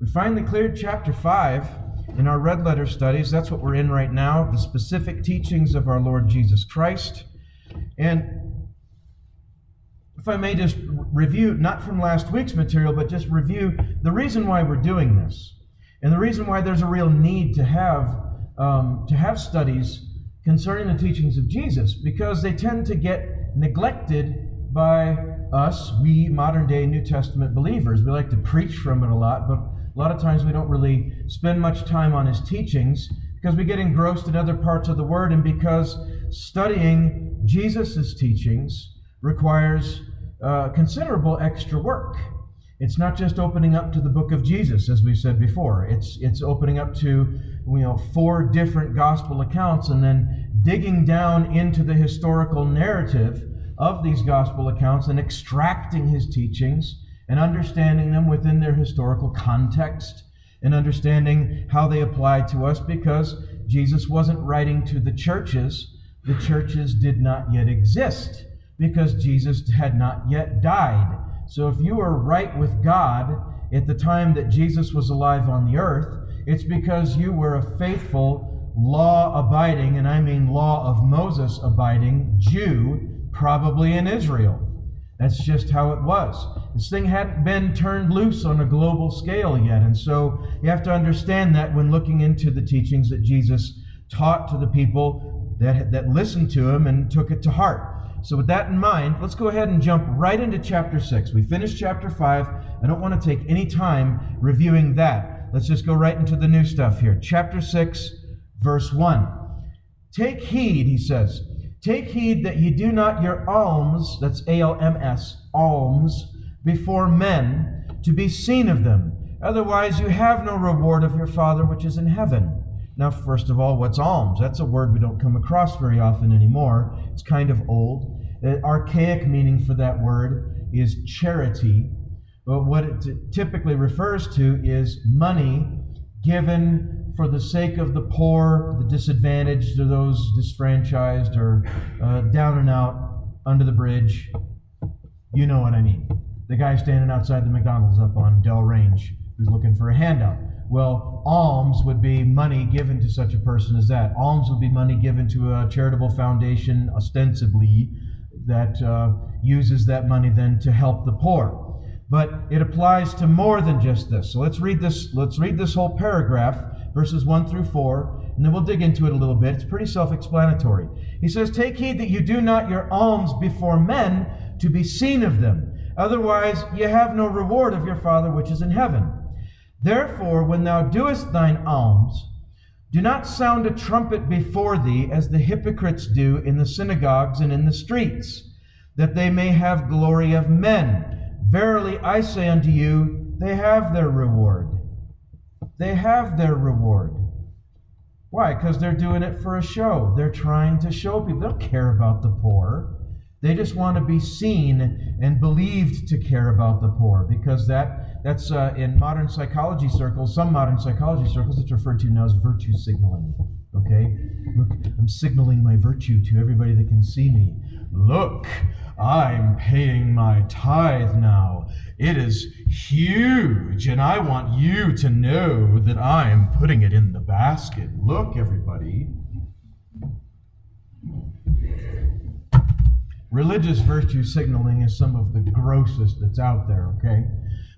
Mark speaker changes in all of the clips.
Speaker 1: We finally cleared chapter 5 in our red letter studies. That's what we're in right now the specific teachings of our Lord Jesus Christ. And if I may just review, not from last week's material, but just review the reason why we're doing this, and the reason why there's a real need to have um, to have studies concerning the teachings of Jesus, because they tend to get neglected by us, we modern day New Testament believers. We like to preach from it a lot, but a lot of times we don't really spend much time on his teachings because we get engrossed in other parts of the Word and because studying Jesus' teachings requires uh, considerable extra work. It's not just opening up to the book of Jesus, as we said before. It's, it's opening up to you know, four different gospel accounts and then digging down into the historical narrative of these gospel accounts and extracting his teachings and understanding them within their historical context and understanding how they apply to us because Jesus wasn't writing to the churches. The churches did not yet exist because Jesus had not yet died. So if you are right with God at the time that Jesus was alive on the earth, it's because you were a faithful, law abiding, and I mean law of Moses abiding Jew, probably in Israel. That's just how it was. This thing hadn't been turned loose on a global scale yet. And so you have to understand that when looking into the teachings that Jesus taught to the people that, that listened to him and took it to heart. So, with that in mind, let's go ahead and jump right into chapter 6. We finished chapter 5. I don't want to take any time reviewing that. Let's just go right into the new stuff here. Chapter 6, verse 1. Take heed, he says Take heed that ye do not your alms, that's A L M S, alms, before men, to be seen of them. Otherwise, you have no reward of your Father which is in heaven. Now, first of all, what's alms? That's a word we don't come across very often anymore. It's kind of old. The archaic meaning for that word is charity. But what it typically refers to is money given for the sake of the poor, the disadvantaged, or those disfranchised, or uh, down and out under the bridge. You know what I mean. The guy standing outside the McDonald's up on Dell Range who's looking for a handout. Well, alms would be money given to such a person as that. Alms would be money given to a charitable foundation, ostensibly, that uh, uses that money then to help the poor but it applies to more than just this. So let's read this. Let's read this whole paragraph verses 1 through 4, and then we'll dig into it a little bit. It's pretty self explanatory. He says, Take heed that you do not your alms before men to be seen of them. Otherwise, ye have no reward of your Father which is in heaven. Therefore, when thou doest thine alms, do not sound a trumpet before thee as the hypocrites do in the synagogues and in the streets, that they may have glory of men. Verily I say unto you, they have their reward they have their reward. Why? Because they're doing it for a show. They're trying to show people. They don't care about the poor. They just want to be seen and believed to care about the poor because that that's uh, in modern psychology circles. Some modern psychology circles, it's referred to now as virtue signaling. Okay, look, I'm signaling my virtue to everybody that can see me. Look, I'm paying my tithe now. It is huge, and I want you to know that I'm putting it in the basket. Look, everybody. Religious virtue signaling is some of the grossest that's out there, okay?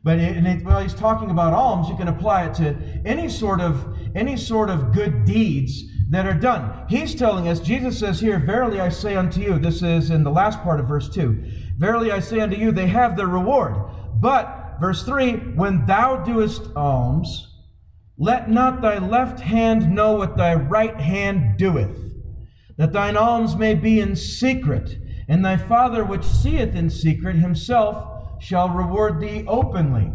Speaker 1: But it, it, while he's talking about alms, you can apply it to any sort of any sort of good deeds that are done. He's telling us, Jesus says here, Verily I say unto you, this is in the last part of verse 2. Verily I say unto you, they have their reward. But, verse 3, when thou doest alms, let not thy left hand know what thy right hand doeth, that thine alms may be in secret, and thy Father which seeth in secret himself shall reward thee openly.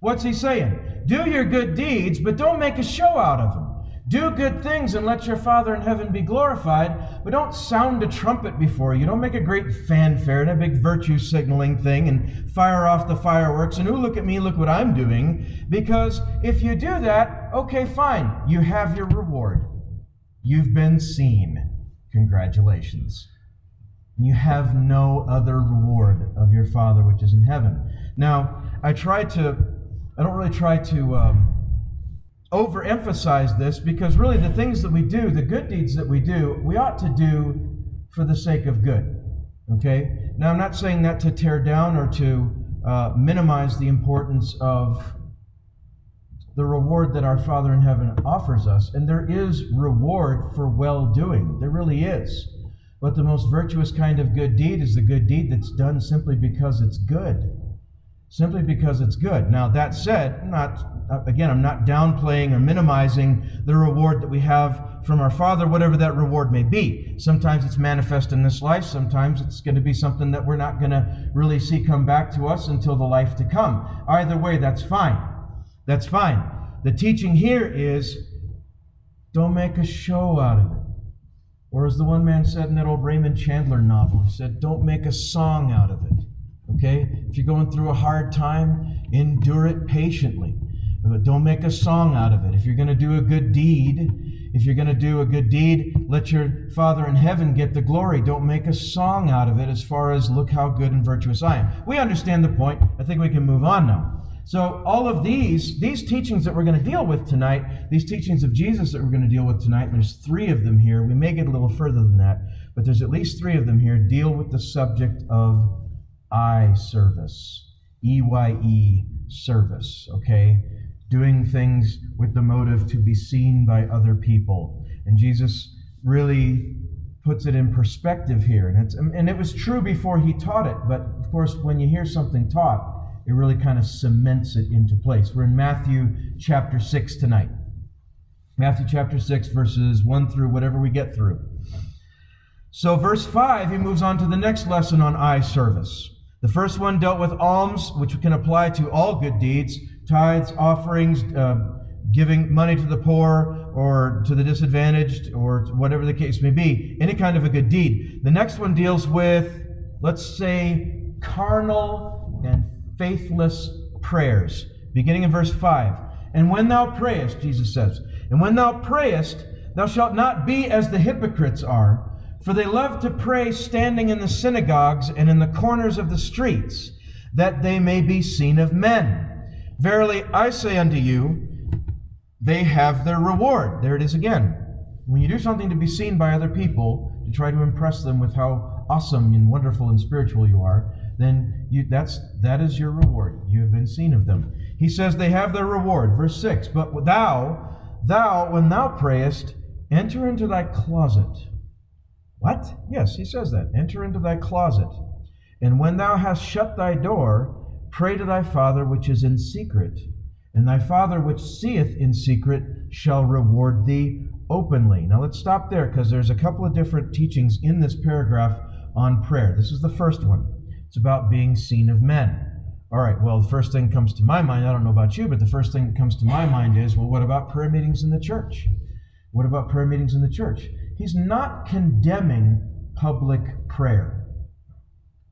Speaker 1: What's he saying? Do your good deeds, but don't make a show out of them. Do good things and let your Father in heaven be glorified, but don't sound a trumpet before you. Don't make a great fanfare and a big virtue signaling thing and fire off the fireworks and, oh, look at me, look what I'm doing. Because if you do that, okay, fine, you have your reward. You've been seen. Congratulations. You have no other reward of your Father which is in heaven. Now, I try to, I don't really try to. Um, overemphasize this because really the things that we do, the good deeds that we do, we ought to do for the sake of good. Okay? Now, I'm not saying that to tear down or to uh, minimize the importance of the reward that our Father in heaven offers us. And there is reward for well doing, there really is. But the most virtuous kind of good deed is the good deed that's done simply because it's good. Simply because it's good. Now, that said, not again, I'm not downplaying or minimizing the reward that we have from our Father, whatever that reward may be. Sometimes it's manifest in this life, sometimes it's going to be something that we're not going to really see come back to us until the life to come. Either way, that's fine. That's fine. The teaching here is don't make a show out of it. Or as the one man said in that old Raymond Chandler novel, he said, don't make a song out of it. Okay? If you're going through a hard time, endure it patiently. But don't make a song out of it. If you're going to do a good deed, if you're going to do a good deed, let your Father in heaven get the glory. Don't make a song out of it as far as look how good and virtuous I am. We understand the point. I think we can move on now. So all of these, these teachings that we're going to deal with tonight, these teachings of Jesus that we're going to deal with tonight, there's three of them here. We may get a little further than that, but there's at least three of them here, deal with the subject of eye service. E-Y-E service, okay? doing things with the motive to be seen by other people. And Jesus really puts it in perspective here. And, it's, and it was true before he taught it, but of course, when you hear something taught, it really kind of cements it into place. We're in Matthew chapter 6 tonight. Matthew chapter 6, verses 1 through whatever we get through. So, verse 5, he moves on to the next lesson on eye service. The first one dealt with alms, which can apply to all good deeds tithes, offerings, uh, giving money to the poor or to the disadvantaged or whatever the case may be, any kind of a good deed. The next one deals with, let's say, carnal faithless prayers, beginning in verse 5. And when thou prayest, Jesus says, and when thou prayest, thou shalt not be as the hypocrites are, for they love to pray standing in the synagogues and in the corners of the streets, that they may be seen of men. Verily, I say unto you, they have their reward. There it is again. When you do something to be seen by other people, to try to impress them with how awesome and wonderful and spiritual you are, then you, that's, that is your reward. You have been seen of them. He says they have their reward. Verse 6 But thou, thou, when thou prayest, enter into thy closet. What? Yes, he says that. Enter into thy closet. And when thou hast shut thy door, Pray to thy Father which is in secret, and thy Father which seeth in secret shall reward thee openly. Now let's stop there because there's a couple of different teachings in this paragraph on prayer. This is the first one. It's about being seen of men. All right, well, the first thing comes to my mind, I don't know about you, but the first thing that comes to my mind is, well, what about prayer meetings in the church? What about prayer meetings in the church? He's not condemning public prayer.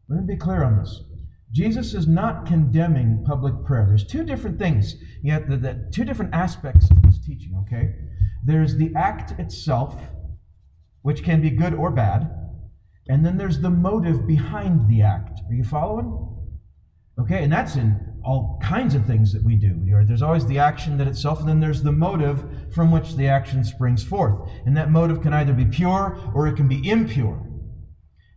Speaker 1: Let me be clear on this. Jesus is not condemning public prayer. There's two different things, yet the, the, two different aspects of this teaching, okay? There's the act itself, which can be good or bad, and then there's the motive behind the act. Are you following? Okay, and that's in all kinds of things that we do. There's always the action that itself, and then there's the motive from which the action springs forth. And that motive can either be pure or it can be impure.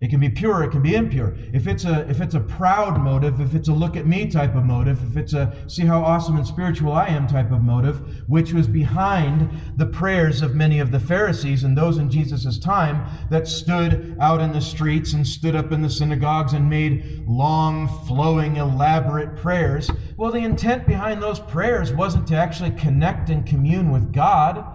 Speaker 1: It can be pure, it can be impure. If it's a if it's a proud motive, if it's a look at me type of motive, if it's a see how awesome and spiritual I am type of motive, which was behind the prayers of many of the Pharisees and those in Jesus' time that stood out in the streets and stood up in the synagogues and made long, flowing, elaborate prayers. Well, the intent behind those prayers wasn't to actually connect and commune with God.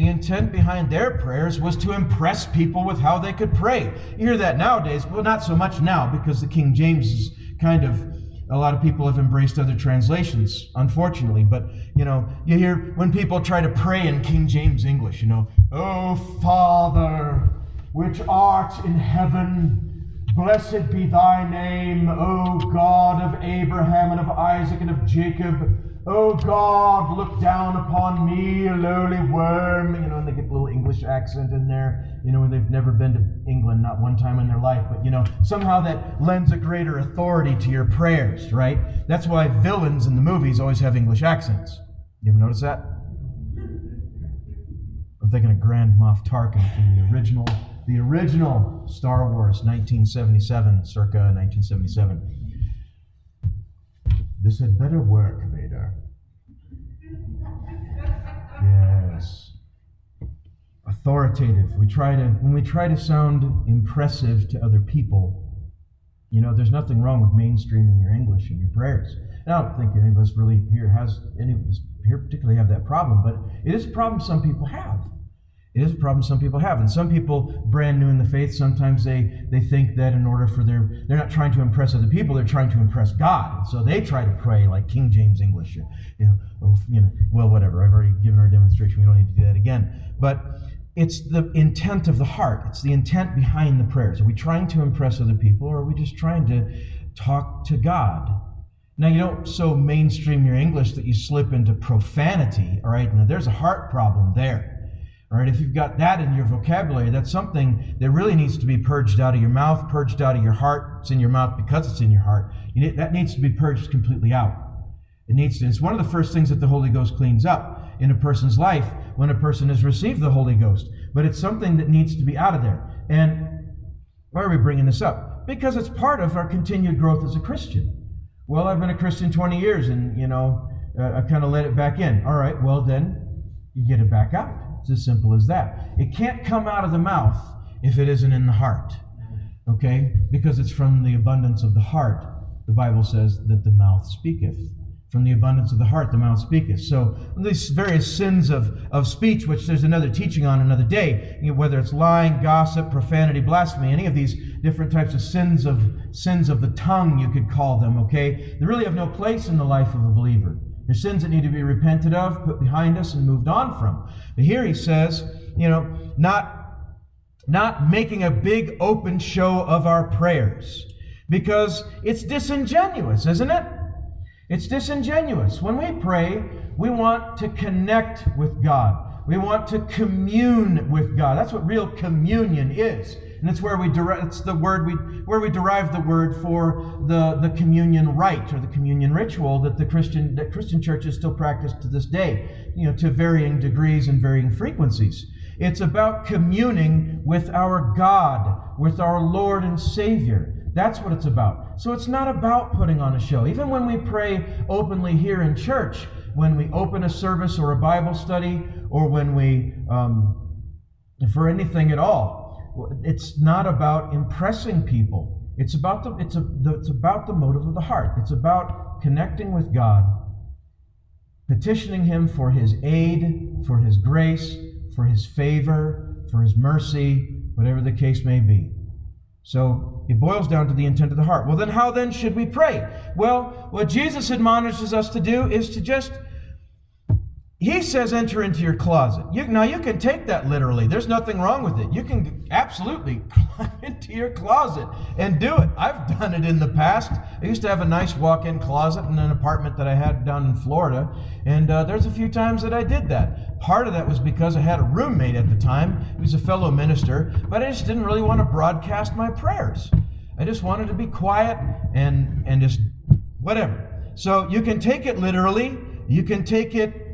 Speaker 1: The intent behind their prayers was to impress people with how they could pray. You hear that nowadays, well, not so much now because the King James is kind of a lot of people have embraced other translations, unfortunately. But, you know, you hear when people try to pray in King James English, you know, Oh, Father, which art in heaven, blessed be thy name, O God of Abraham and of Isaac and of Jacob. Oh God, look down upon me, a lowly worm. You know, and they get a little English accent in there, you know, when they've never been to England, not one time in their life. But, you know, somehow that lends a greater authority to your prayers, right? That's why villains in the movies always have English accents. You ever notice that? I'm thinking of Grand Moff Tarkin from the original, the original Star Wars, 1977, circa 1977. This had better work, Vader. Yes. Authoritative. We try to when we try to sound impressive to other people, you know, there's nothing wrong with mainstreaming your English in your prayers. And I don't think any of us really here has any of us here particularly have that problem, but it is a problem some people have. It is a problem some people have. And some people, brand new in the faith, sometimes they, they think that in order for their, they're not trying to impress other people, they're trying to impress God. So they try to pray like King James English. You know, oh, you know, well, whatever. I've already given our demonstration. We don't need to do that again. But it's the intent of the heart. It's the intent behind the prayers. Are we trying to impress other people or are we just trying to talk to God? Now, you don't so mainstream your English that you slip into profanity, all right? Now, there's a heart problem there. All right, if you've got that in your vocabulary, that's something that really needs to be purged out of your mouth, purged out of your heart. It's in your mouth because it's in your heart. You need, that needs to be purged completely out. It needs to. It's one of the first things that the Holy Ghost cleans up in a person's life when a person has received the Holy Ghost. But it's something that needs to be out of there. And why are we bringing this up? Because it's part of our continued growth as a Christian. Well, I've been a Christian 20 years, and you know, uh, I kind of let it back in. All right, well then, you get it back out. It's as simple as that. It can't come out of the mouth if it isn't in the heart. Okay? Because it's from the abundance of the heart. The Bible says that the mouth speaketh. From the abundance of the heart, the mouth speaketh. So, these various sins of, of speech, which there's another teaching on another day, whether it's lying, gossip, profanity, blasphemy, any of these different types of sins of sins of the tongue, you could call them, okay? They really have no place in the life of a believer. Sins that need to be repented of, put behind us, and moved on from. But here he says, you know, not, not making a big open show of our prayers. Because it's disingenuous, isn't it? It's disingenuous. When we pray, we want to connect with God. We want to commune with God. That's what real communion is. And it's where we derive, it's the word we, where we derive the word for the, the communion rite or the communion ritual that the Christian, that Christian churches still practice to this day, you know, to varying degrees and varying frequencies. It's about communing with our God, with our Lord and Savior. That's what it's about. So it's not about putting on a show. Even when we pray openly here in church, when we open a service or a Bible study, or when we, um, for anything at all, it's not about impressing people. It's about the it's a the, it's about the motive of the heart. It's about connecting with God, petitioning Him for His aid, for His grace, for His favor, for His mercy, whatever the case may be. So it boils down to the intent of the heart. Well, then, how then should we pray? Well, what Jesus admonishes us to do is to just he says, enter into your closet. You, now, you can take that literally. There's nothing wrong with it. You can absolutely climb into your closet and do it. I've done it in the past. I used to have a nice walk in closet in an apartment that I had down in Florida. And uh, there's a few times that I did that. Part of that was because I had a roommate at the time He was a fellow minister, but I just didn't really want to broadcast my prayers. I just wanted to be quiet and, and just whatever. So you can take it literally. You can take it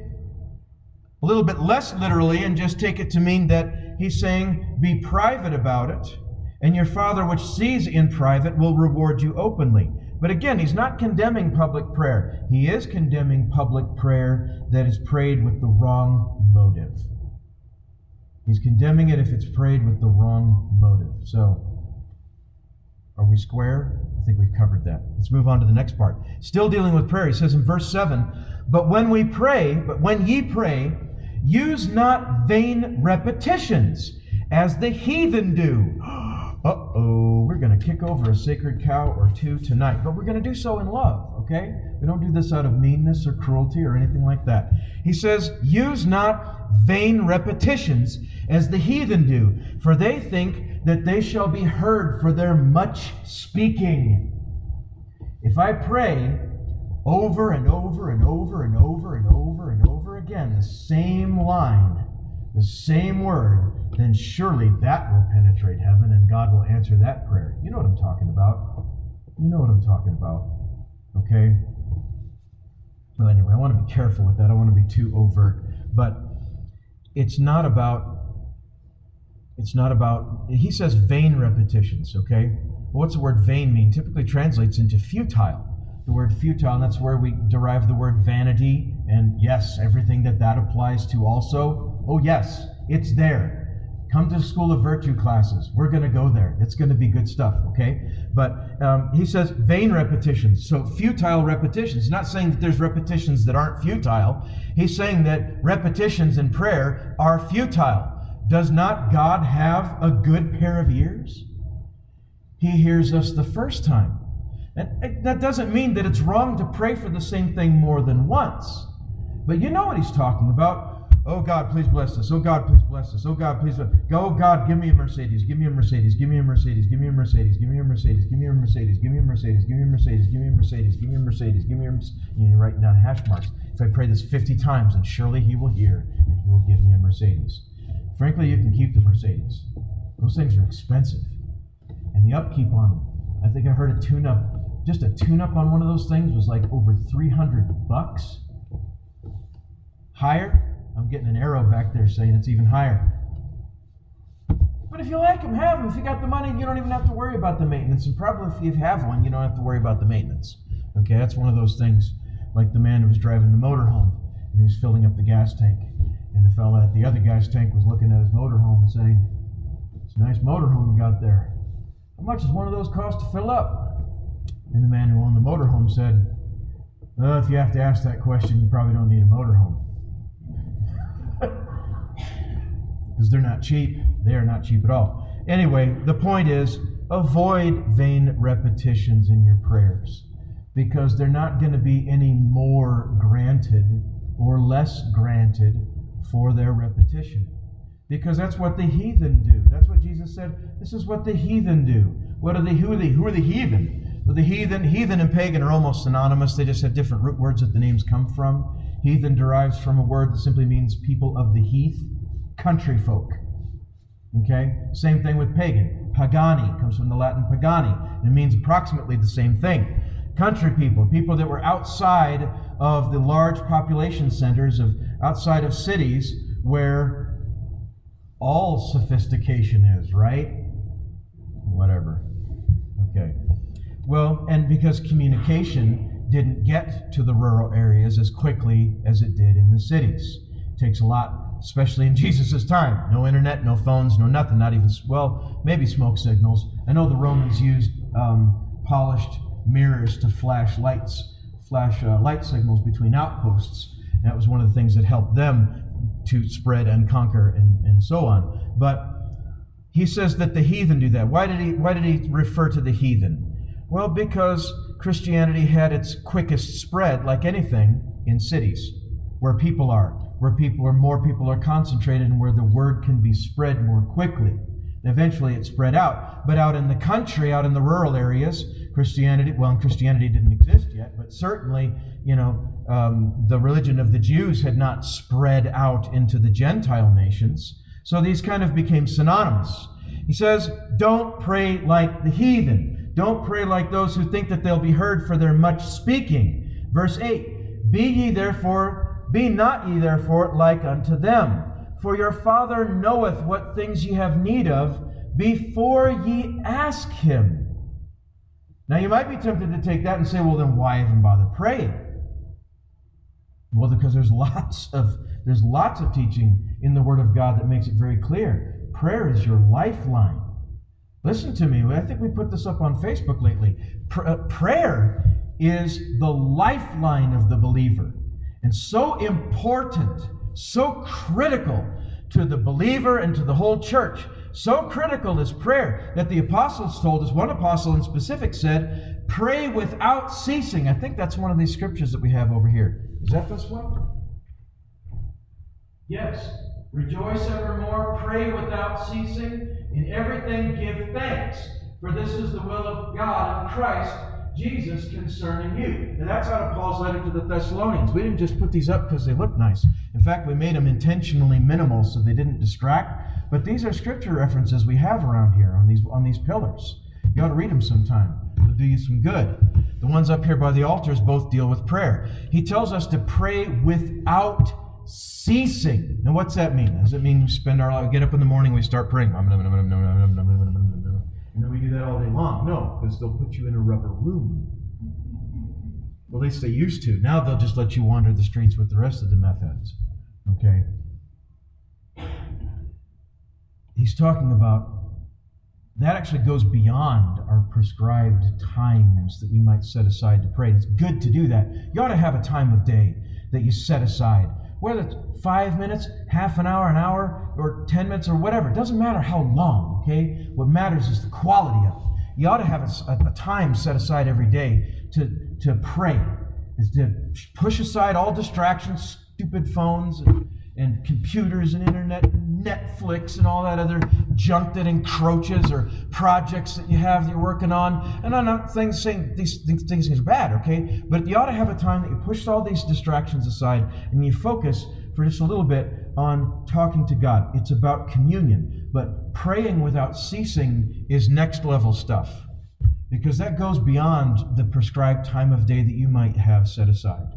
Speaker 1: a little bit less literally and just take it to mean that he's saying, be private about it, and your Father which sees in private will reward you openly. But again, he's not condemning public prayer. He is condemning public prayer that is prayed with the wrong motive. He's condemning it if it's prayed with the wrong motive. So, are we square? I think we've covered that. Let's move on to the next part. Still dealing with prayer. He says in verse 7 But when we pray, but when ye pray, Use not vain repetitions, as the heathen do. Uh oh, we're going to kick over a sacred cow or two tonight, but we're going to do so in love, okay? We don't do this out of meanness or cruelty or anything like that. He says, use not vain repetitions as the heathen do, for they think that they shall be heard for their much speaking. If I pray over and over and over and over and over and over again the same line, the same word, then surely that will penetrate heaven and God will answer that prayer. You know what I'm talking about. You know what I'm talking about. Okay? Well, anyway, I want to be careful with that. I want to be too overt. But it's not about it's not about he says vain repetitions okay what's the word vain mean typically translates into futile the word futile and that's where we derive the word vanity and yes everything that that applies to also oh yes it's there. Come to school of virtue classes. We're going to go there. It's going to be good stuff okay? But um, he says vain repetitions so futile repetitions. He's not saying that there's repetitions that aren't futile. He's saying that repetitions in prayer are futile. Does not God have a good pair of ears? He hears us the first time. And that doesn't mean that it's wrong to pray for the same thing more than once. But you know what he's talking about. Oh God, please bless us. Oh God, please bless us. Oh God, please. Bless. Oh God, give me a Mercedes. Give me a Mercedes. Give me a Mercedes. Give me a Mercedes. Give me a Mercedes. Give me a Mercedes. Give me a Mercedes. Give me a Mercedes. Give me a Mercedes. Give me a Mercedes. Give me a Mercedes. You're writing down hash marks. If I pray this 50 times, then surely He will hear and He will give me a Mercedes. Frankly, you can keep the Mercedes. Those things are expensive. And the upkeep on them, I think I heard a tune up, just a tune up on one of those things was like over 300 bucks. Higher? I'm getting an arrow back there saying it's even higher. But if you like them, have them. If you got the money, you don't even have to worry about the maintenance. And probably if you have one, you don't have to worry about the maintenance. Okay, that's one of those things like the man who was driving the motorhome and he was filling up the gas tank. And the fella at the other guy's tank was looking at his motorhome and saying, It's a nice motorhome you got there. How much does one of those cost to fill up? And the man who owned the motorhome said, Well, if you have to ask that question, you probably don't need a motorhome. Because they're not cheap. They are not cheap at all. Anyway, the point is avoid vain repetitions in your prayers because they're not going to be any more granted or less granted for their repetition. Because that's what the heathen do. That's what Jesus said. This is what the heathen do. What are they? Who are they? Who are the heathen? Well, the heathen, heathen and pagan are almost synonymous. They just have different root words that the names come from. Heathen derives from a word that simply means people of the heath, country folk. Okay? Same thing with pagan. Pagani comes from the Latin pagani. It means approximately the same thing. Country people, people that were outside of the large population centers of outside of cities where all sophistication is, right? Whatever. Okay. Well, and because communication didn't get to the rural areas as quickly as it did in the cities. It takes a lot, especially in Jesus' time. No internet, no phones, no nothing, not even, well, maybe smoke signals. I know the Romans used um, polished mirrors to flash lights, flash uh, light signals between outposts. That was one of the things that helped them to spread and conquer and, and so on. But he says that the heathen do that. Why did he why did he refer to the heathen? Well, because Christianity had its quickest spread, like anything, in cities where people are, where people where more people are concentrated and where the word can be spread more quickly. Eventually it spread out. But out in the country, out in the rural areas, Christianity, well, Christianity didn't exist yet, but certainly, you know, um, the religion of the Jews had not spread out into the Gentile nations. So these kind of became synonymous. He says, Don't pray like the heathen. Don't pray like those who think that they'll be heard for their much speaking. Verse 8 Be ye therefore, be not ye therefore like unto them. For your Father knoweth what things ye have need of before ye ask him. Now, you might be tempted to take that and say, well, then why even bother praying? Well, because there's lots of there's lots of teaching in the Word of God that makes it very clear. Prayer is your lifeline. Listen to me. I think we put this up on Facebook lately. Pr- uh, prayer is the lifeline of the believer, and so important, so critical to the believer and to the whole church So critical is prayer that the apostles told us, one apostle in specific said, pray without ceasing. I think that's one of these scriptures that we have over here. Is that this one? Yes. Rejoice evermore, pray without ceasing, in everything give thanks, for this is the will of God in Christ Jesus concerning you. And that's out of Paul's letter to the Thessalonians. We didn't just put these up because they look nice. In fact, we made them intentionally minimal so they didn't distract. But these are scripture references we have around here on these on these pillars. You ought to read them sometime. It'll do you some good. The ones up here by the altars both deal with prayer. He tells us to pray without ceasing. Now, what's that mean? Does it mean we spend our life, get up in the morning, we start praying, and then we do that all day long? No, because they'll put you in a rubber room. Well, at least they used to. Now they'll just let you wander the streets with the rest of the meth heads. Okay? He's talking about that actually goes beyond our prescribed times that we might set aside to pray. It's good to do that. You ought to have a time of day that you set aside whether it's five minutes, half an hour, an hour, or 10 minutes, or whatever. It doesn't matter how long, okay? What matters is the quality of it. You ought to have a, a time set aside every day to, to pray, is to push aside all distractions, stupid phones, and, and computers and internet, Netflix, and all that other junk that encroaches, or projects that you have that you're working on. And I'm not saying, saying these, these things are bad, okay? But you ought to have a time that you push all these distractions aside and you focus for just a little bit on talking to God. It's about communion. But praying without ceasing is next level stuff because that goes beyond the prescribed time of day that you might have set aside.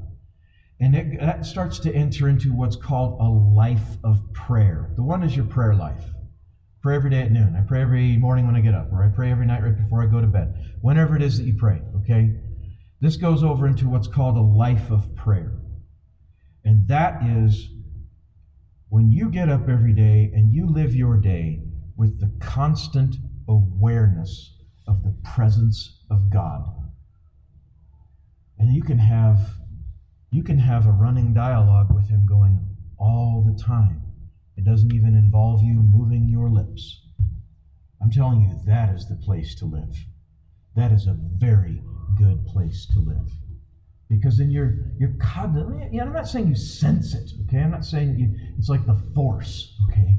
Speaker 1: And it, that starts to enter into what's called a life of prayer. The one is your prayer life. Pray every day at noon. I pray every morning when I get up, or I pray every night right before I go to bed. Whenever it is that you pray, okay? This goes over into what's called a life of prayer. And that is when you get up every day and you live your day with the constant awareness of the presence of God. And you can have you can have a running dialogue with him going all the time. It doesn't even involve you moving your lips. I'm telling you, that is the place to live. That is a very good place to live. Because then you're you're cognitive. Yeah, I'm not saying you sense it, okay? I'm not saying you, it's like the force, okay?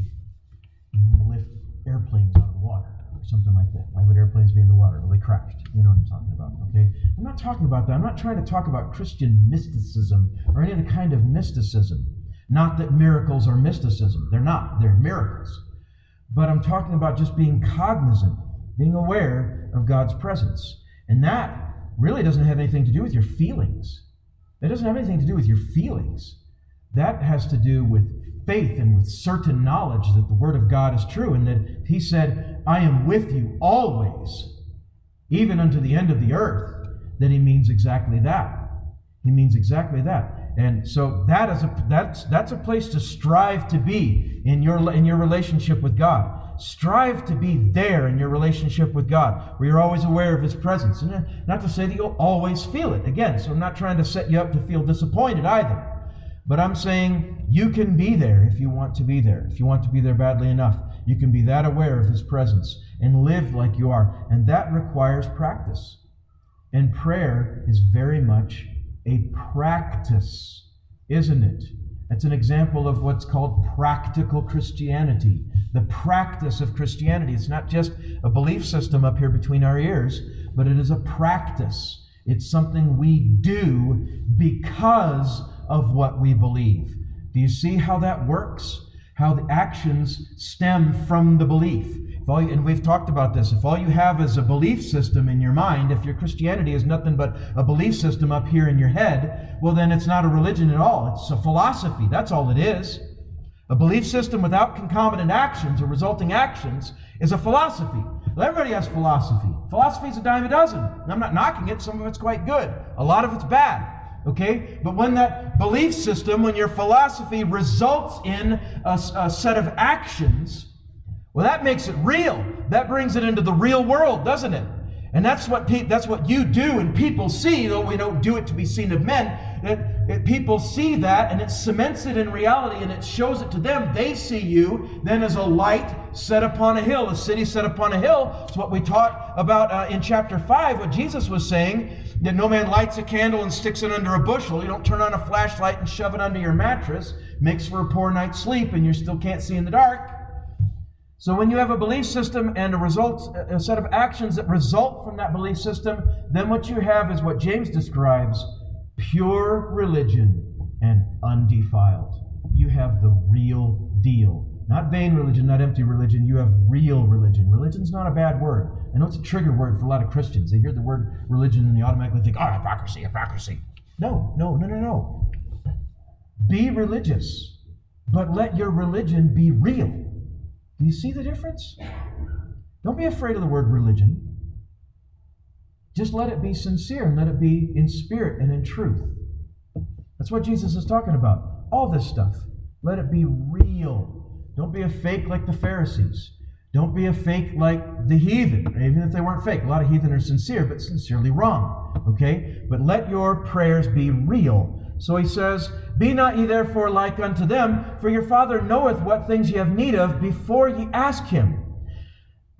Speaker 1: You lift airplanes out of the water or something like that. Why would airplanes be in the water? Well, they crashed. You know what I'm talking about, okay? I'm not talking about that. I'm not trying to talk about Christian mysticism or any other kind of mysticism. Not that miracles are mysticism. They're not. They're miracles. But I'm talking about just being cognizant, being aware of God's presence. And that really doesn't have anything to do with your feelings. That doesn't have anything to do with your feelings. That has to do with faith and with certain knowledge that the Word of God is true and that He said, I am with you always, even unto the end of the earth, that He means exactly that. He means exactly that. And so that is a that's that's a place to strive to be in your in your relationship with God. Strive to be there in your relationship with God, where you're always aware of His presence. And uh, not to say that you'll always feel it. Again, so I'm not trying to set you up to feel disappointed either. But I'm saying you can be there if you want to be there. If you want to be there badly enough, you can be that aware of His presence and live like you are. And that requires practice. And prayer is very much a practice, isn't it? It's an example of what's called practical Christianity. The practice of Christianity. It's not just a belief system up here between our ears, but it is a practice. It's something we do because of what we believe. Do you see how that works? How the actions stem from the belief. All, and we've talked about this. If all you have is a belief system in your mind, if your Christianity is nothing but a belief system up here in your head, well, then it's not a religion at all. It's a philosophy. That's all it is. A belief system without concomitant actions or resulting actions is a philosophy. Well, everybody has philosophy. Philosophy is a dime a dozen. I'm not knocking it. Some of it's quite good. A lot of it's bad. Okay? But when that belief system, when your philosophy results in a, a set of actions, well, that makes it real. That brings it into the real world, doesn't it? And that's what pe- that's what you do and people see, though we don't do it to be seen of men. People see that and it cements it in reality and it shows it to them, they see you then as a light set upon a hill, a city set upon a hill. It's what we taught about uh, in chapter 5, what Jesus was saying that no man lights a candle and sticks it under a bushel. You don't turn on a flashlight and shove it under your mattress. Makes for a poor night's sleep and you still can't see in the dark. So when you have a belief system and a result, a set of actions that result from that belief system, then what you have is what James describes pure religion and undefiled. You have the real deal. Not vain religion, not empty religion. You have real religion. Religion's not a bad word. I know it's a trigger word for a lot of Christians. They hear the word religion and they automatically think, oh, hypocrisy, hypocrisy. No, no, no, no, no. Be religious, but let your religion be real. Do you see the difference? Don't be afraid of the word religion. Just let it be sincere and let it be in spirit and in truth. That's what Jesus is talking about. All this stuff. Let it be real. Don't be a fake like the Pharisees. Don't be a fake like the heathen, even if they weren't fake. A lot of heathen are sincere, but sincerely wrong. Okay? But let your prayers be real. So he says, Be not ye therefore like unto them, for your Father knoweth what things ye have need of before ye ask him.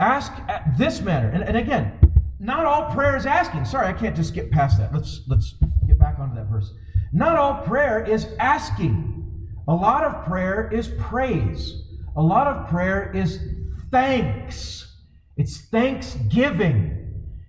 Speaker 1: Ask at this manner. And, and again, not all prayer is asking. Sorry, I can't just skip past that. Let's let's get back onto that verse. Not all prayer is asking. A lot of prayer is praise. A lot of prayer is thanks. It's thanksgiving.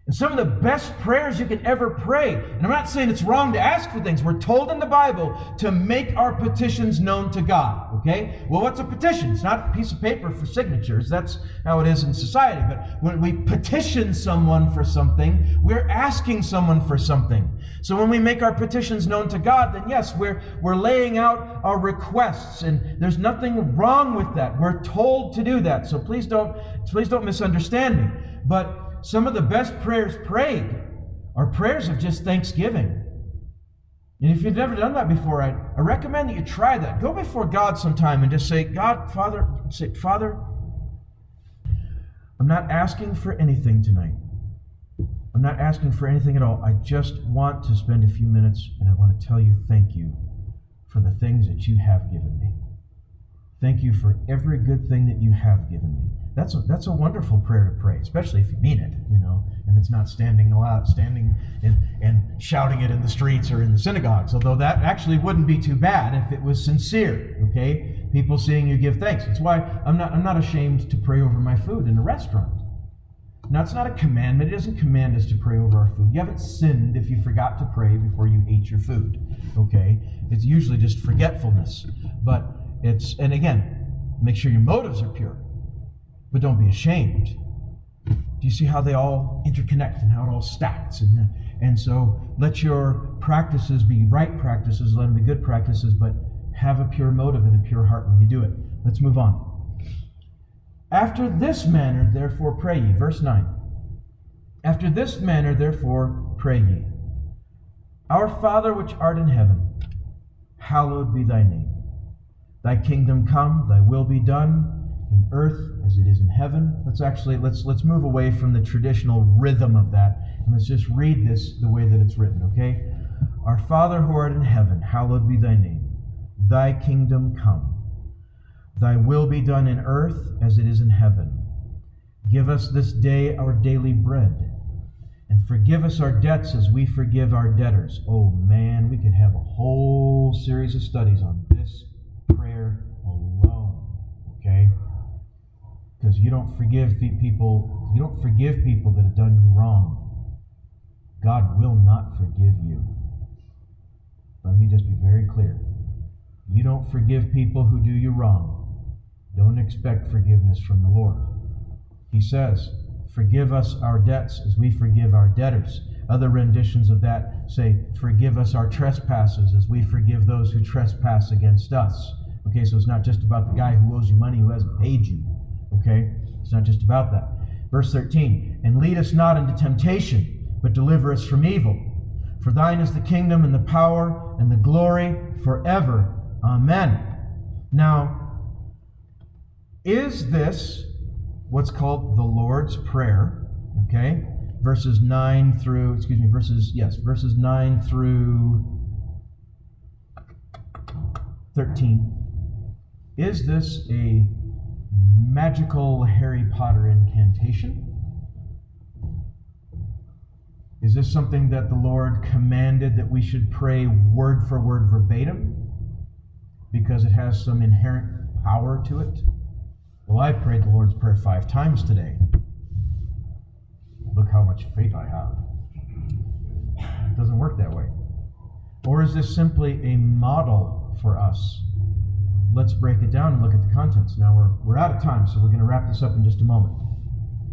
Speaker 1: And some of the best prayers you can ever pray. And I'm not saying it's wrong to ask for things. We're told in the Bible to make our petitions known to God. Okay? Well, what's a petition? It's not a piece of paper for signatures. That's how it is in society. But when we petition someone for something, we're asking someone for something. So when we make our petitions known to God, then yes, we're, we're laying out our requests. And there's nothing wrong with that. We're told to do that. So please don't, please don't misunderstand me. But some of the best prayers prayed are prayers of just thanksgiving. And if you've never done that before, I, I recommend that you try that. Go before God sometime and just say, God, Father, say, Father, I'm not asking for anything tonight. I'm not asking for anything at all. I just want to spend a few minutes and I want to tell you thank you for the things that you have given me. Thank you for every good thing that you have given me. That's a, that's a wonderful prayer to pray, especially if you mean it, you know, and it's not standing aloud, standing and, and shouting it in the streets or in the synagogues. Although that actually wouldn't be too bad if it was sincere. Okay, people seeing you give thanks. That's why I'm not I'm not ashamed to pray over my food in a restaurant. Now it's not a commandment. It doesn't command us to pray over our food. You haven't sinned if you forgot to pray before you ate your food. Okay, it's usually just forgetfulness, but it's, and again, make sure your motives are pure, but don't be ashamed. Do you see how they all interconnect and how it all stacks? And, uh, and so let your practices be right practices, let them be good practices, but have a pure motive and a pure heart when you do it. Let's move on. After this manner, therefore, pray ye. Verse 9. After this manner, therefore, pray ye. Our Father which art in heaven, hallowed be thy name. Thy kingdom come, thy will be done in earth as it is in heaven. Let's actually let's let's move away from the traditional rhythm of that and let's just read this the way that it's written, okay? Our Father who art in heaven, hallowed be thy name. Thy kingdom come. Thy will be done in earth as it is in heaven. Give us this day our daily bread. And forgive us our debts as we forgive our debtors. Oh man, we could have a whole series of studies on this prayer Because you don't forgive people, you don't forgive people that have done you wrong. God will not forgive you. Let me just be very clear. You don't forgive people who do you wrong. Don't expect forgiveness from the Lord. He says, Forgive us our debts as we forgive our debtors. Other renditions of that say, Forgive us our trespasses as we forgive those who trespass against us. Okay, so it's not just about the guy who owes you money who hasn't paid you. Okay, it's not just about that. Verse 13, and lead us not into temptation, but deliver us from evil. For thine is the kingdom and the power and the glory forever. Amen. Now, is this what's called the Lord's Prayer? Okay, verses 9 through, excuse me, verses, yes, verses 9 through 13. Is this a magical Harry Potter incantation? Is this something that the Lord commanded that we should pray word for word verbatim because it has some inherent power to it? Well, I prayed the Lord's Prayer five times today. Look how much faith I have. It doesn't work that way. Or is this simply a model for us? Let's break it down and look at the contents. Now we're, we're out of time, so we're going to wrap this up in just a moment.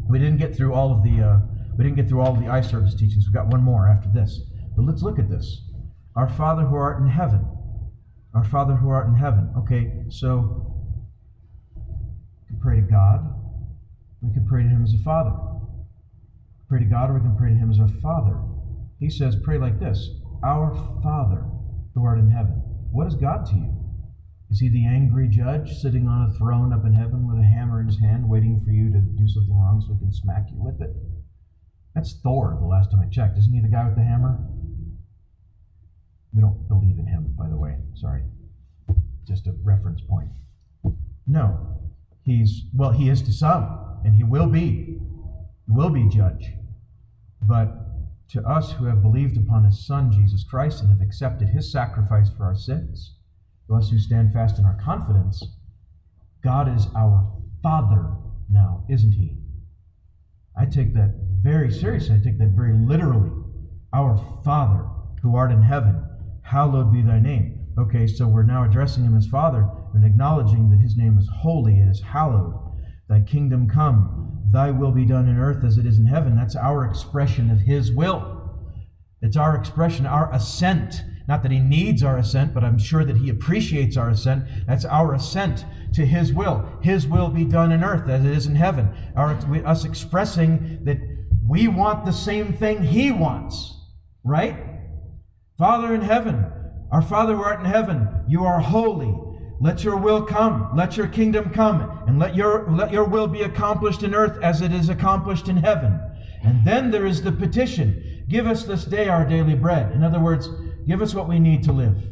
Speaker 1: We didn't get through all of the uh, we didn't get through all of the eye service teachings. We've got one more after this. But let's look at this. Our Father who art in heaven. Our Father who art in heaven. Okay, so we can pray to God. We can pray to Him as a Father. Pray to God, or we can pray to Him as our Father. He says, pray like this Our Father who art in heaven. What is God to you? Is he the angry judge sitting on a throne up in heaven with a hammer in his hand, waiting for you to do something wrong so he can smack you with it? That's Thor, the last time I checked. Isn't he the guy with the hammer? We don't believe in him, by the way. Sorry. Just a reference point. No. He's, well, he is to some, and he will be. Will be judge. But to us who have believed upon his Son, Jesus Christ, and have accepted his sacrifice for our sins, us who stand fast in our confidence, God is our Father now, isn't he? I take that very seriously. I take that very literally. Our Father who art in heaven, hallowed be thy name. Okay, so we're now addressing him as Father and acknowledging that his name is holy, it is hallowed. Thy kingdom come, thy will be done in earth as it is in heaven. That's our expression of his will. It's our expression, our assent. Not that he needs our assent, but I'm sure that he appreciates our assent. That's our assent to his will. His will be done in earth as it is in heaven. Our, us expressing that we want the same thing He wants, right? Father in heaven, our Father who art in heaven, you are holy. Let your will come, let your kingdom come, and let your, let your will be accomplished in earth as it is accomplished in heaven. And then there is the petition Give us this day our daily bread. In other words, give us what we need to live.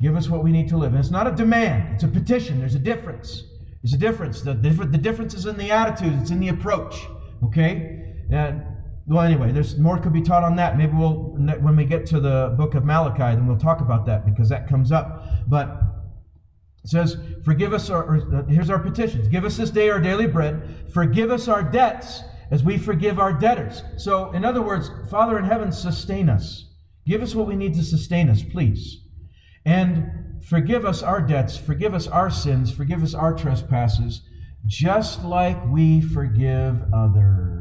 Speaker 1: Give us what we need to live. And it's not a demand, it's a petition. There's a difference. There's a difference. The, the difference is in the attitude, it's in the approach. Okay? And well, anyway, there's more could be taught on that. Maybe we'll when we get to the book of Malachi, then we'll talk about that because that comes up. But it says, "Forgive us our." Uh, here's our petitions: Give us this day our daily bread. Forgive us our debts as we forgive our debtors. So, in other words, Father in heaven, sustain us. Give us what we need to sustain us, please. And forgive us our debts. Forgive us our sins. Forgive us our trespasses, just like we forgive others.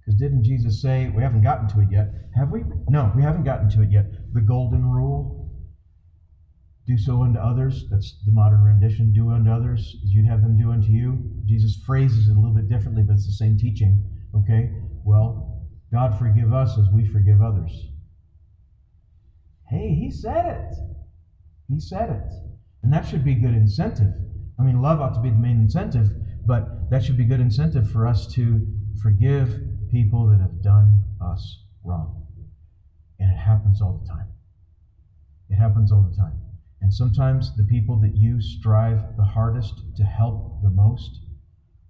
Speaker 1: Because didn't Jesus say, we haven't gotten to it yet? Have we? No, we haven't gotten to it yet. The golden rule do so unto others. That's the modern rendition. Do unto others as you'd have them do unto you. Jesus phrases it a little bit differently, but it's the same teaching. Okay? Well, God forgive us as we forgive others. Hey, he said it. He said it. And that should be good incentive. I mean, love ought to be the main incentive, but that should be good incentive for us to forgive people that have done us wrong. And it happens all the time. It happens all the time. And sometimes the people that you strive the hardest to help the most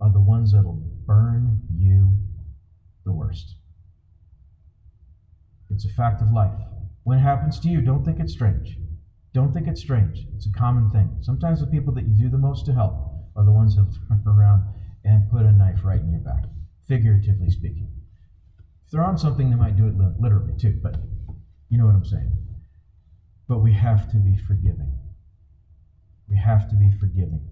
Speaker 1: are the ones that'll burn you the worst. It's a fact of life. When it happens to you, don't think it's strange. Don't think it's strange. It's a common thing. Sometimes the people that you do the most to help are the ones that turn around and put a knife right in your back figuratively speaking. If they're on something, they might do it literally too, but you know what I'm saying. But we have to be forgiving. We have to be forgiving.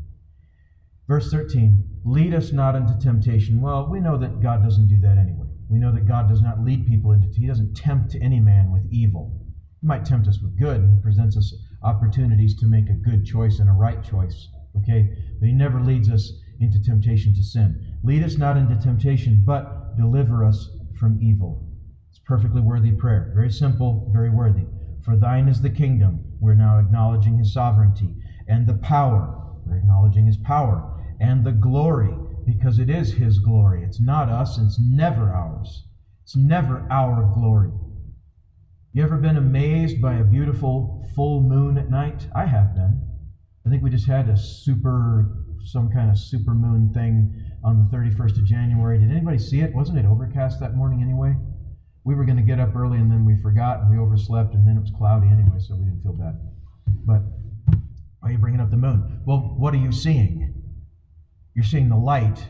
Speaker 1: Verse 13, lead us not into temptation. Well, we know that God doesn't do that anyway. We know that God does not lead people into, He doesn't tempt any man with evil. He might tempt us with good, and He presents us opportunities to make a good choice and a right choice. Okay? But He never leads us into temptation to sin. Lead us not into temptation, but deliver us from evil. It's perfectly worthy prayer. Very simple, very worthy. For thine is the kingdom. We're now acknowledging his sovereignty. And the power. We're acknowledging his power. And the glory, because it is his glory. It's not us, it's never ours. It's never our glory. You ever been amazed by a beautiful full moon at night? I have been. I think we just had a super, some kind of super moon thing on the 31st of January. Did anybody see it? Wasn't it overcast that morning anyway? We were going to get up early and then we forgot and we overslept and then it was cloudy anyway, so we didn't feel bad. But why are you bringing up the moon? Well, what are you seeing? You're seeing the light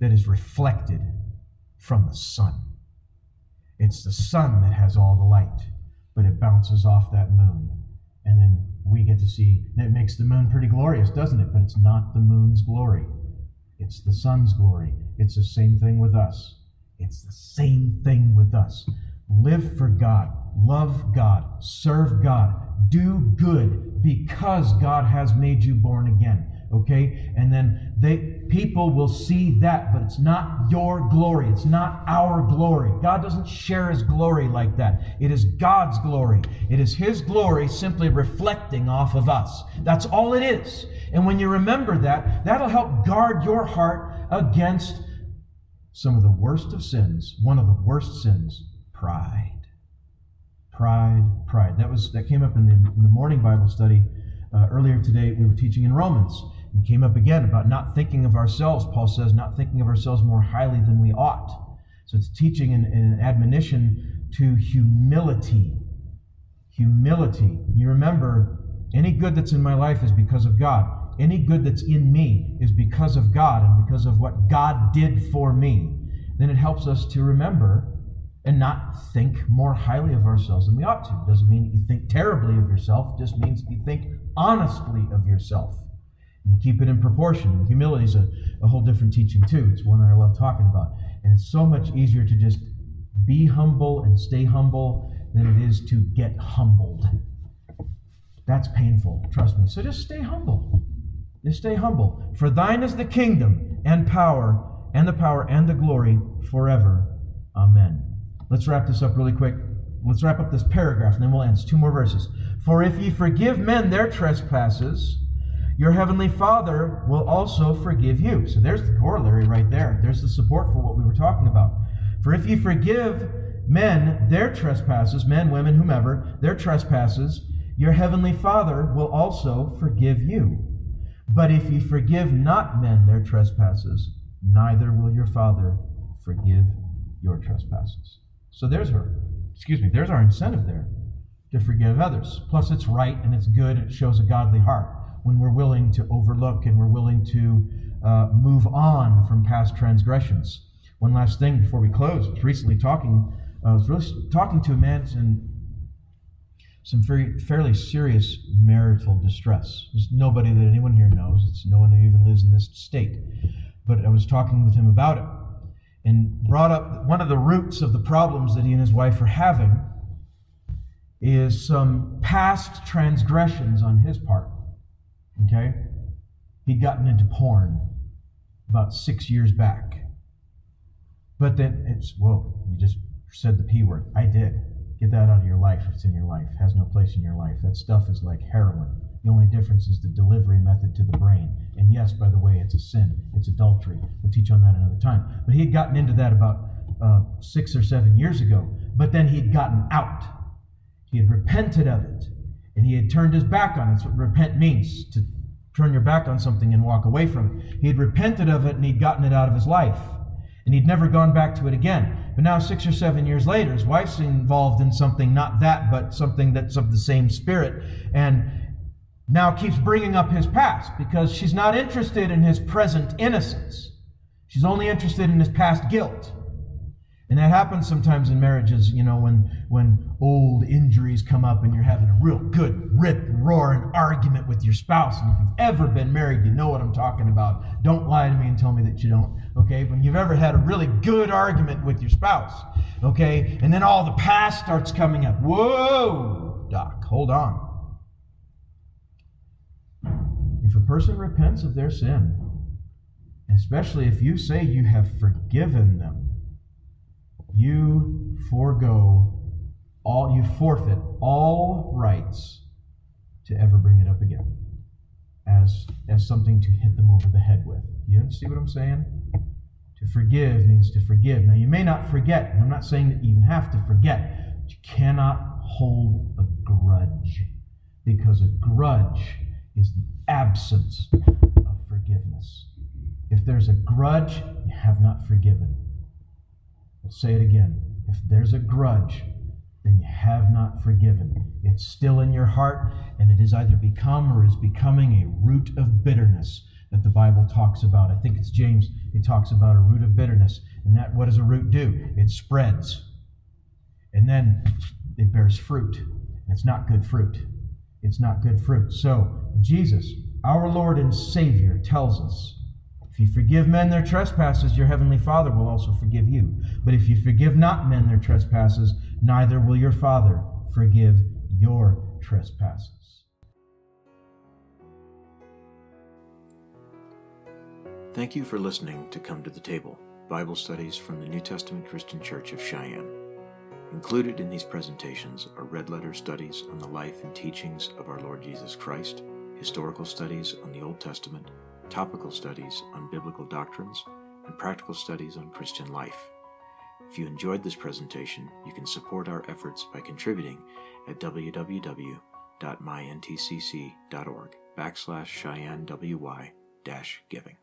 Speaker 1: that is reflected from the sun. It's the sun that has all the light, but it bounces off that moon. And then we get to see, it makes the moon pretty glorious, doesn't it? But it's not the moon's glory, it's the sun's glory. It's the same thing with us. It's the same thing with us. Live for God, love God, serve God, do good because God has made you born again okay? And then they people will see that but it's not your glory. It's not our glory. God doesn't share his glory like that. It is god's glory. It is his glory simply reflecting off of us. That's all it is. And when you remember that that'll help guard your heart against some of the worst of sins one of the worst sins pride. Pride pride. That was that came up in the, in the morning bible study uh, earlier today. We were teaching in romans and came up again about not thinking of ourselves. Paul says, not thinking of ourselves more highly than we ought. So it's teaching and, an admonition to humility. Humility. You remember, any good that's in my life is because of God. Any good that's in me is because of God and because of what God did for me. Then it helps us to remember and not think more highly of ourselves than we ought to. It doesn't mean you think terribly of yourself, it just means you think honestly of yourself. Keep it in proportion. Humility is a, a whole different teaching, too. It's one that I love talking about. And it's so much easier to just be humble and stay humble than it is to get humbled. That's painful, trust me. So just stay humble. Just stay humble. For thine is the kingdom and power and the power and the glory forever. Amen. Let's wrap this up really quick. Let's wrap up this paragraph and then we'll end. It's two more verses. For if ye forgive men their trespasses, your heavenly Father will also forgive you. So there's the corollary right there. There's the support for what we were talking about. For if you forgive men their trespasses, men, women, whomever, their trespasses, your heavenly Father will also forgive you. But if you forgive not men their trespasses, neither will your Father forgive your trespasses. So there's our, excuse me, there's our incentive there to forgive others. Plus, it's right and it's good. It shows a godly heart when we're willing to overlook and we're willing to uh, move on from past transgressions. One last thing before we close. I was recently talking, uh, I was really talking to a man in some very fairly serious marital distress. There's nobody that anyone here knows. It's no one who even lives in this state. But I was talking with him about it and brought up one of the roots of the problems that he and his wife are having is some past transgressions on his part. Okay? He'd gotten into porn about six years back. But then it's, whoa, you just said the P word. I did. Get that out of your life it's in your life. It has no place in your life. That stuff is like heroin. The only difference is the delivery method to the brain. And yes, by the way, it's a sin. It's adultery. We'll teach on that another time. But he had gotten into that about uh, six or seven years ago. But then he'd gotten out. He had repented of it and he had turned his back on it. That's what repent means to turn your back on something and walk away from it. He had repented of it and he'd gotten it out of his life. And he'd never gone back to it again. But now, six or seven years later, his wife's involved in something, not that, but something that's of the same spirit. And now keeps bringing up his past because she's not interested in his present innocence. She's only interested in his past guilt. And that happens sometimes in marriages, you know, when, when old injuries come up and you're having a real good rip roaring argument with your spouse. And if you've ever been married, you know what I'm talking about. Don't lie to me and tell me that you don't, okay? When you've ever had a really good argument with your spouse, okay? And then all the past starts coming up. Whoa, Doc, hold on. If a person repents of their sin, especially if you say you have forgiven them, you forego all, you forfeit all rights to ever bring it up again as, as something to hit them over the head with. You see what I'm saying? To forgive means to forgive. Now, you may not forget, and I'm not saying that you even have to forget, but you cannot hold a grudge because a grudge is the absence of forgiveness. If there's a grudge, you have not forgiven. I'll say it again. If there's a grudge, then you have not forgiven. It's still in your heart, and it has either become or is becoming a root of bitterness that the Bible talks about. I think it's James, he talks about a root of bitterness. And that what does a root do? It spreads. And then it bears fruit. It's not good fruit. It's not good fruit. So, Jesus, our Lord and Savior, tells us if you forgive men their trespasses, your heavenly Father will also forgive you. But if you forgive not men their trespasses, neither will your Father forgive your trespasses.
Speaker 2: Thank you for listening to Come to the Table Bible studies from the New Testament Christian Church of Cheyenne. Included in these presentations are red letter studies on the life and teachings of our Lord Jesus Christ, historical studies on the Old Testament, topical studies on biblical doctrines, and practical studies on Christian life. If you enjoyed this presentation, you can support our efforts by contributing at www.myntcc.org backslash Cheyenne WY giving.